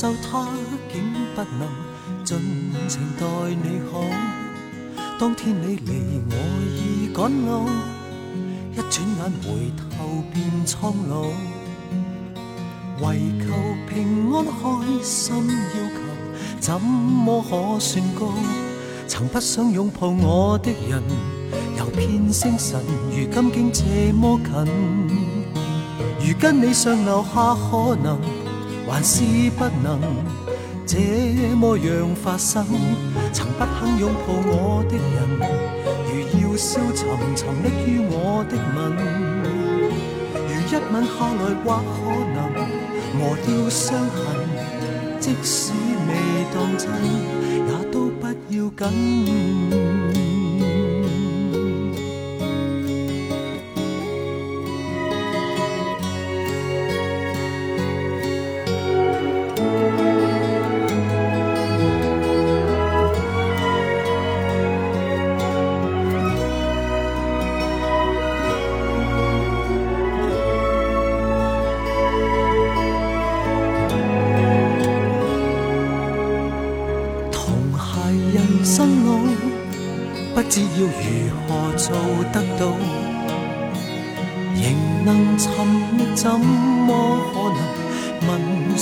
受他竟不能尽情待你好。当天你离我已赶路，一转眼回头便苍老。唯求平安开心要求，怎么可算高？曾不想拥抱我的人。游遍星辰，如今竟这么近。如跟你上留下，可能还是不能这么样发生。曾不肯拥抱我的人，如要笑沉沉溺于我的吻。如一吻下来，或可能磨掉伤痕。即使未当真，也都不要紧。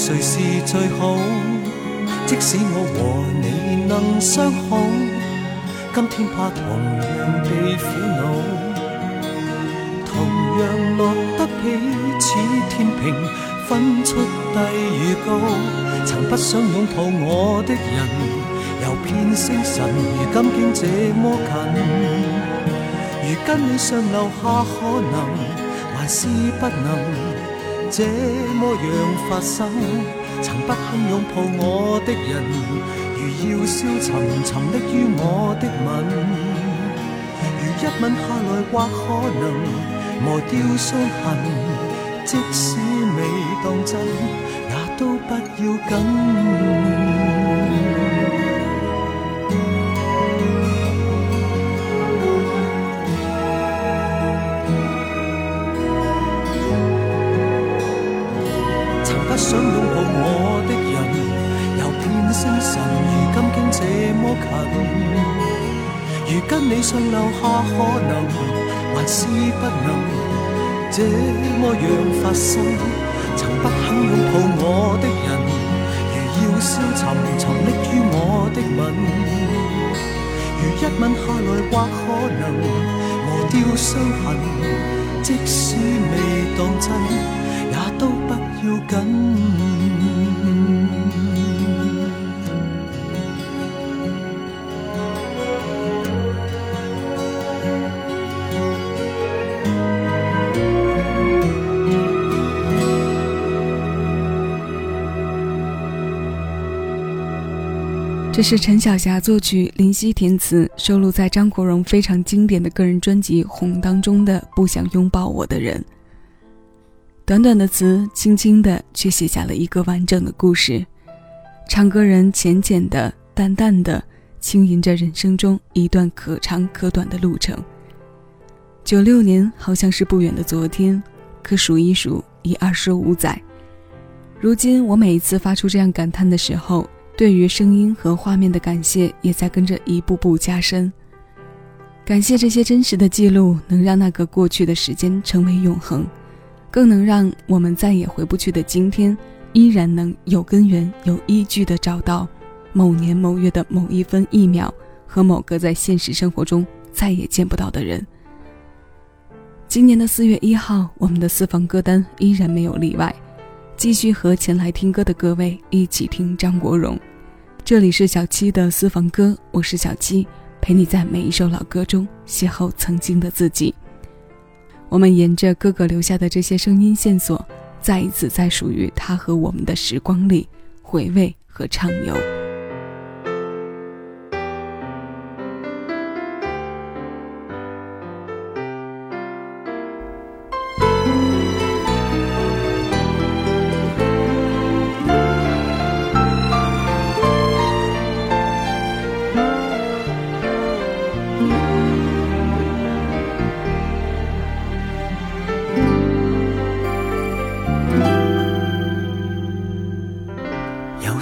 谁是最好？即使我和你能相好，今天怕同样被苦恼，同样落得彼此天平分出低与高，曾不想拥抱我的人。游遍星辰，如今竟这么近。如跟你上楼下，可能还是不能这么样发生。曾不肯拥抱我的人，如要消沉沉溺于我的吻。如一吻下来，或可能磨掉伤痕。即使未当真，也都不要紧。跟你上楼下，可能还是不能这么样发生。曾不肯拥抱我的人，如要消沉沉溺于我的吻。如一吻下来，或可能磨掉伤痕。即使未当真，也都不。要紧。这是陈小霞作曲、林夕填词，收录在张国荣非常经典的个人专辑《红》当中的《不想拥抱我的人》。短短的词，轻轻的，却写下了一个完整的故事。唱歌人浅浅的、淡淡的，轻吟着人生中一段可长可短的路程。九六年好像是不远的昨天，可数一数已二十五载。如今我每一次发出这样感叹的时候，对于声音和画面的感谢也在跟着一步步加深。感谢这些真实的记录，能让那个过去的时间成为永恒。更能让我们再也回不去的今天，依然能有根源、有依据的找到某年某月的某一分一秒和某个在现实生活中再也见不到的人。今年的四月一号，我们的私房歌单依然没有例外，继续和前来听歌的各位一起听张国荣。这里是小七的私房歌，我是小七，陪你在每一首老歌中邂逅曾经的自己。我们沿着哥哥留下的这些声音线索，再一次在属于他和我们的时光里回味和畅游。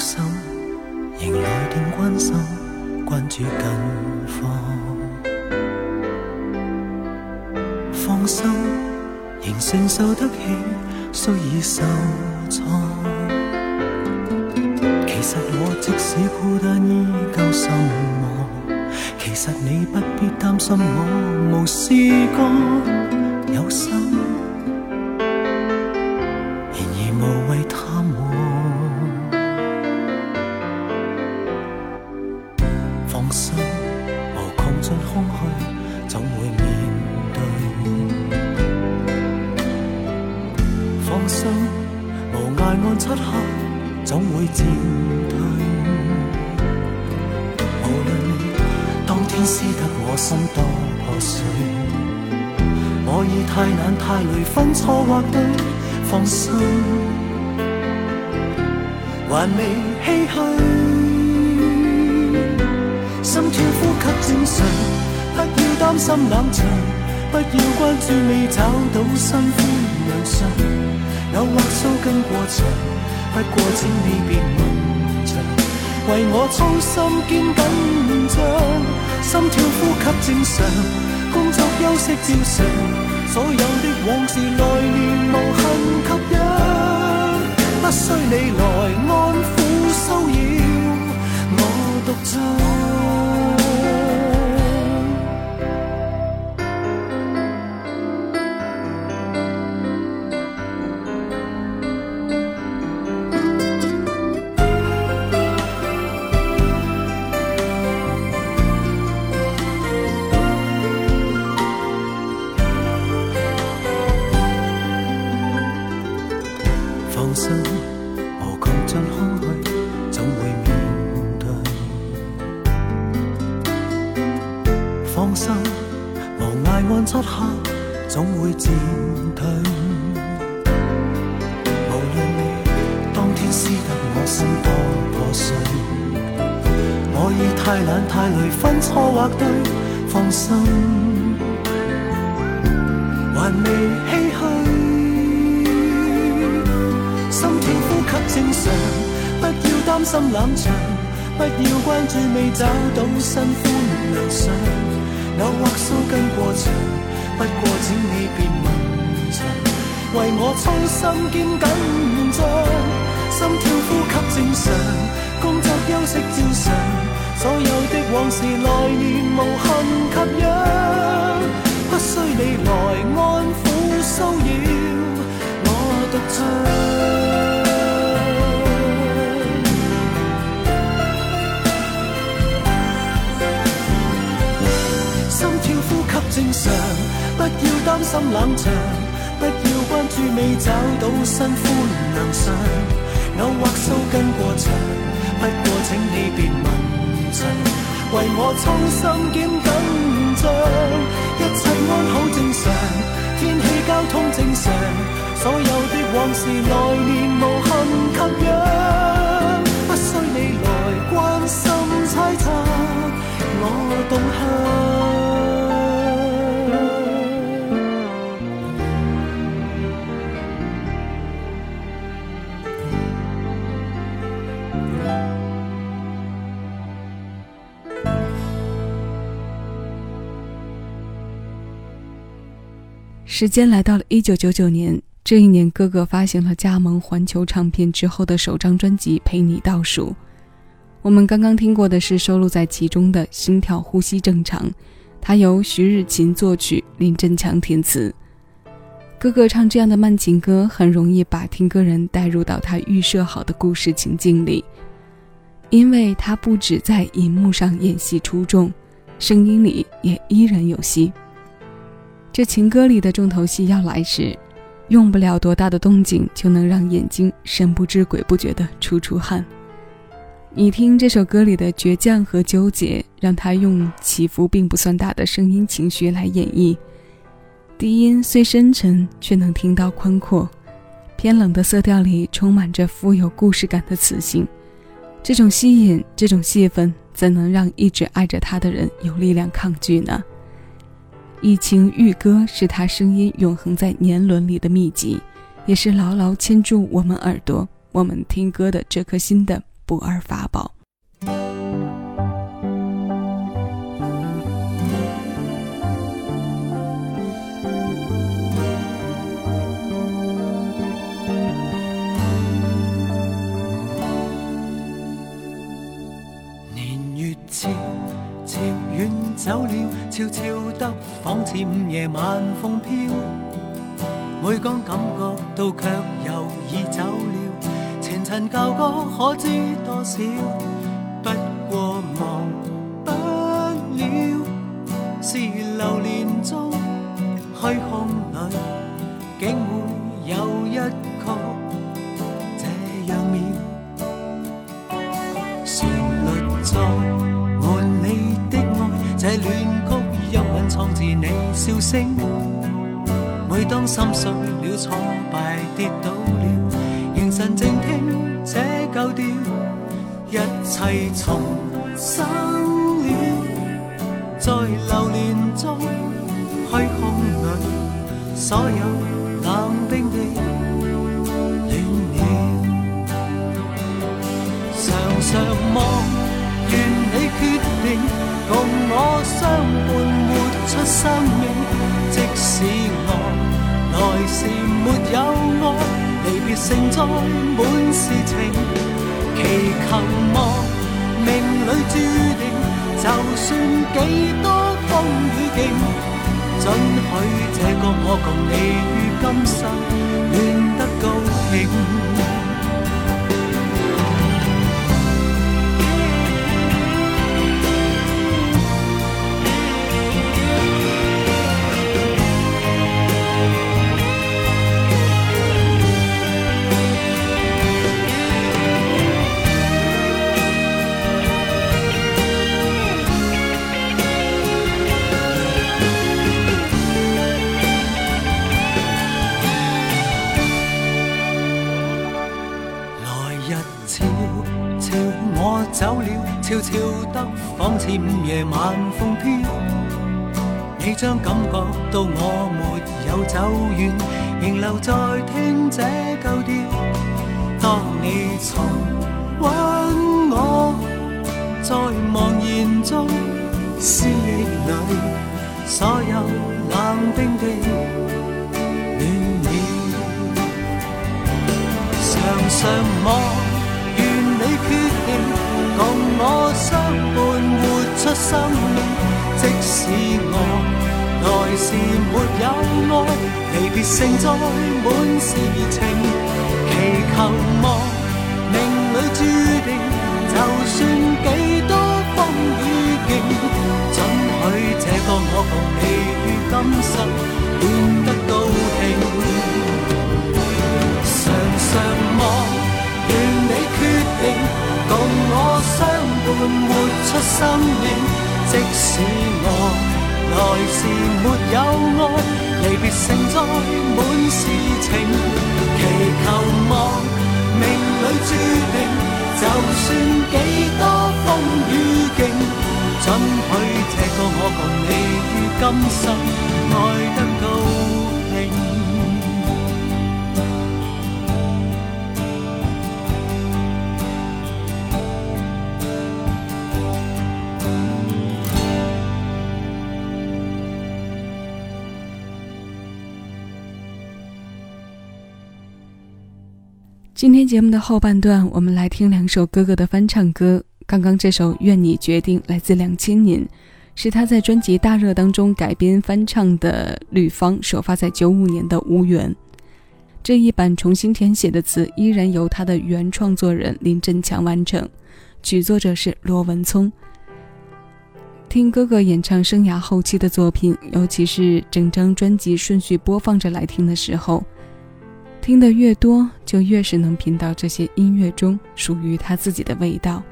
心仍来电关心，关注近况。放心，仍承受得起，虽已受创。其实我即使孤单依旧心望，其实你不必担心我无事干，有心。漆黑总会渐退。无论当天撕得我心多破碎，我已太懒太累，分错或对放心，还未唏嘘。心跳呼吸正常，不要担心冷场，不要关注未找到新欢良相，有或数更过长。不过请你别问长，为我操心兼紧张。心跳呼吸正常，工作休息照常。所有的往事来年无限吸引，不需你来安抚骚扰，我独唱。太累，分错或对，放心，还未唏嘘。心跳呼吸正常，不要担心冷场，不要关注未找到新欢良相。偶或须跟过场，不过请你别问长，为我操心兼紧张。心跳呼吸正常，工作休息照常。所有的往事来年无限吸引，不需你来安抚骚扰，我独唱。心跳呼吸正常，不要担心冷场，不要关注未找到新欢良相，为我衷心兼紧张，一切安好正常，天气交通正常，所有的往事来年无限吸引，不需你来关心猜测，我动向。时间来到了一九九九年，这一年，哥哥发行了加盟环球唱片之后的首张专辑《陪你倒数》。我们刚刚听过的是收录在其中的《心跳呼吸正常》，它由徐日勤作曲，林振强填词。哥哥唱这样的慢情歌，很容易把听歌人带入到他预设好的故事情境里，因为他不止在银幕上演戏出众，声音里也依然有戏。这情歌里的重头戏要来时，用不了多大的动静，就能让眼睛神不知鬼不觉地出出汗。你听这首歌里的倔强和纠结，让他用起伏并不算大的声音情绪来演绎。低音虽深沉，却能听到宽阔。偏冷的色调里充满着富有故事感的磁性。这种吸引，这种戏份，怎能让一直爱着他的人有力量抗拒呢？一情玉歌是他声音永恒在年轮里的秘籍，也是牢牢牵住我们耳朵、我们听歌的这颗心的。不二法宝。走了，悄悄得仿似午夜晚风飘，每讲感觉到却又已走了。前尘旧歌可知多少？不过忘不了，是流年中虚空里，竟会有一曲笑声。每当心碎了，挫败跌倒了。凝神静听这旧调，一切重生了，在流年中虚空里，所有冷冰的暖了。常常望，愿你决定共我相，出生命。即使我来时没有爱。离别盛载满是情，祈求望命里注定，就算几多风雨劲，准许这个我共你于今生恋得高兴我走了。悄悄得仿似午夜晚风飘，你将感觉到我没有走远，仍留在听这旧调。当你重温我，在茫然中思忆里，所有冷冰的暖了，常常望。我相伴，活出生命。即使我来时没有爱，离别盛载满是情。祈求望命里注定，就算几多风雨劲，准许这个我共你于今生变得高兴。常常望，愿你决定。共我活出生命。即使我来时没有爱，离别盛载满是情。祈求望命里注定，就算几多风雨劲，准许这个我共你于今生今天节目的后半段，我们来听两首哥哥的翻唱歌，刚刚这首《愿你决定》来自两千年，是他在专辑大热当中改编翻唱的吕方首发在九五年的《无缘》。这一版重新填写的词依然由他的原创作人林振强完成，曲作者是罗文聪。听哥哥演唱生涯后期的作品，尤其是整张专辑顺序播放着来听的时候，听得越多，就越是能品到这些音乐中属于他自己的味道。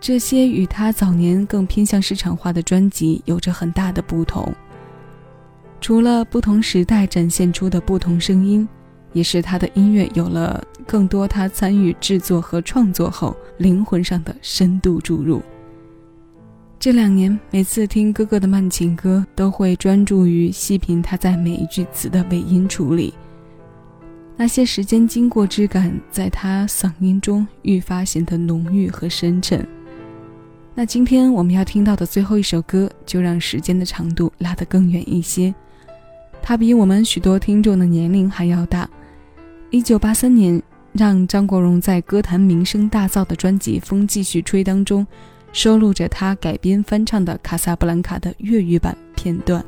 这些与他早年更偏向市场化的专辑有着很大的不同。除了不同时代展现出的不同声音，也是他的音乐有了更多他参与制作和创作后灵魂上的深度注入。这两年，每次听哥哥的慢情歌，都会专注于细品他在每一句词的尾音处理，那些时间经过之感，在他嗓音中愈发显得浓郁和深沉。那今天我们要听到的最后一首歌，就让时间的长度拉得更远一些。他比我们许多听众的年龄还要大。一九八三年，让张国荣在歌坛名声大噪的专辑《风继续吹》当中，收录着他改编翻唱的《卡萨布兰卡》的粤语版片段。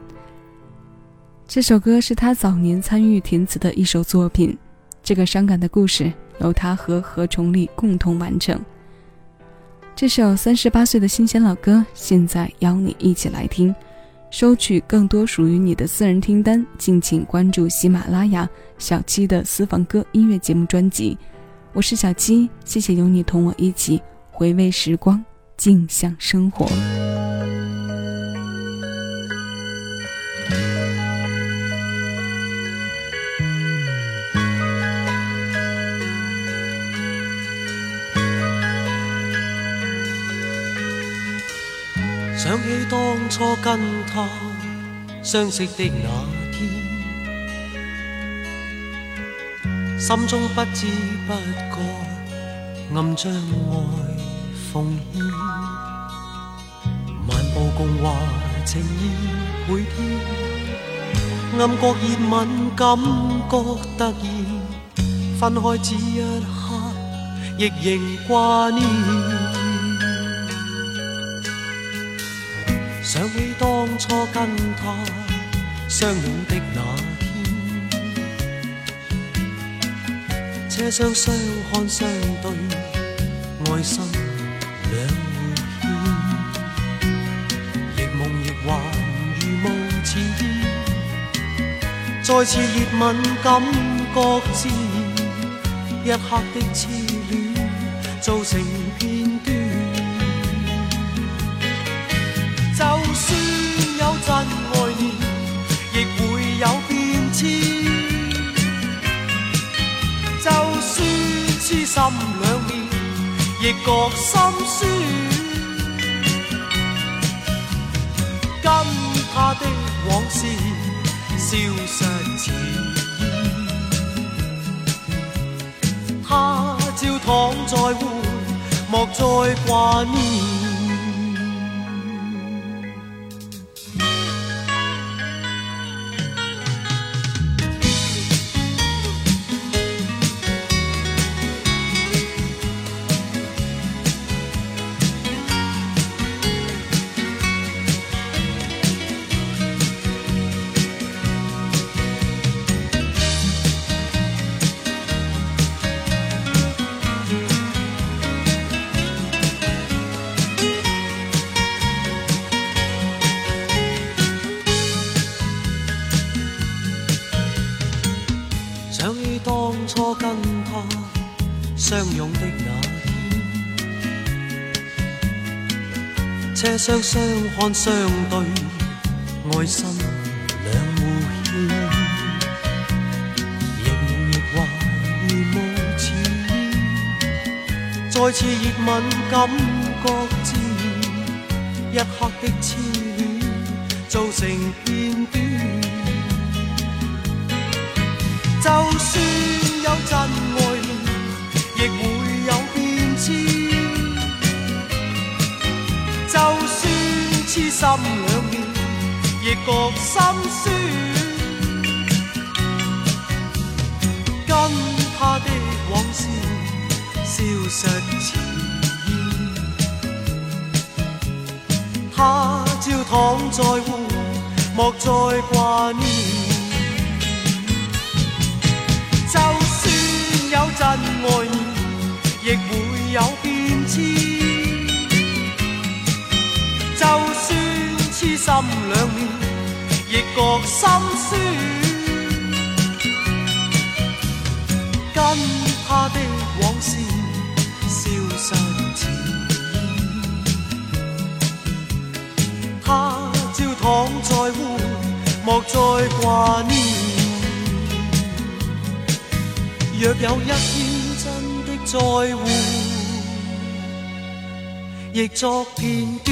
这首歌是他早年参与填词的一首作品。这个伤感的故事由他和何崇丽共同完成。这首三十八岁的新鲜老歌，现在邀你一起来听。收取更多属于你的私人听单，敬请关注喜马拉雅小七的私房歌音乐节目专辑。我是小七，谢谢有你同我一起回味时光，静享生活。想起当初跟他相识的那天，心中不知不觉暗将爱奉献，漫步共话情意每天，暗觉热吻感觉突然，分开只一刻，亦仍挂念。想起当初跟他相拥的那天，车厢相看相对，爱心两互牵，亦梦亦幻，如雾似烟。再次热吻，感觉自然，一刻的痴恋，造成就算痴心两面，亦觉心酸。跟他的往事消失似烟，他朝躺在怀，莫再挂念。相拥的那天，车厢相看相对，爱心两互牵，亦梦亦幻，如雾似烟。再次热吻，感觉自然，一刻的痴恋，造成片段。就算有真心两面，亦觉心酸。跟他的往事消失前烟，他朝躺在户，莫再挂念。就算有真爱面，亦会有变迁。心两面，亦觉心酸。跟他的往事消失前，他朝躺在湖，莫再挂念。若有一天真的再会，亦作片。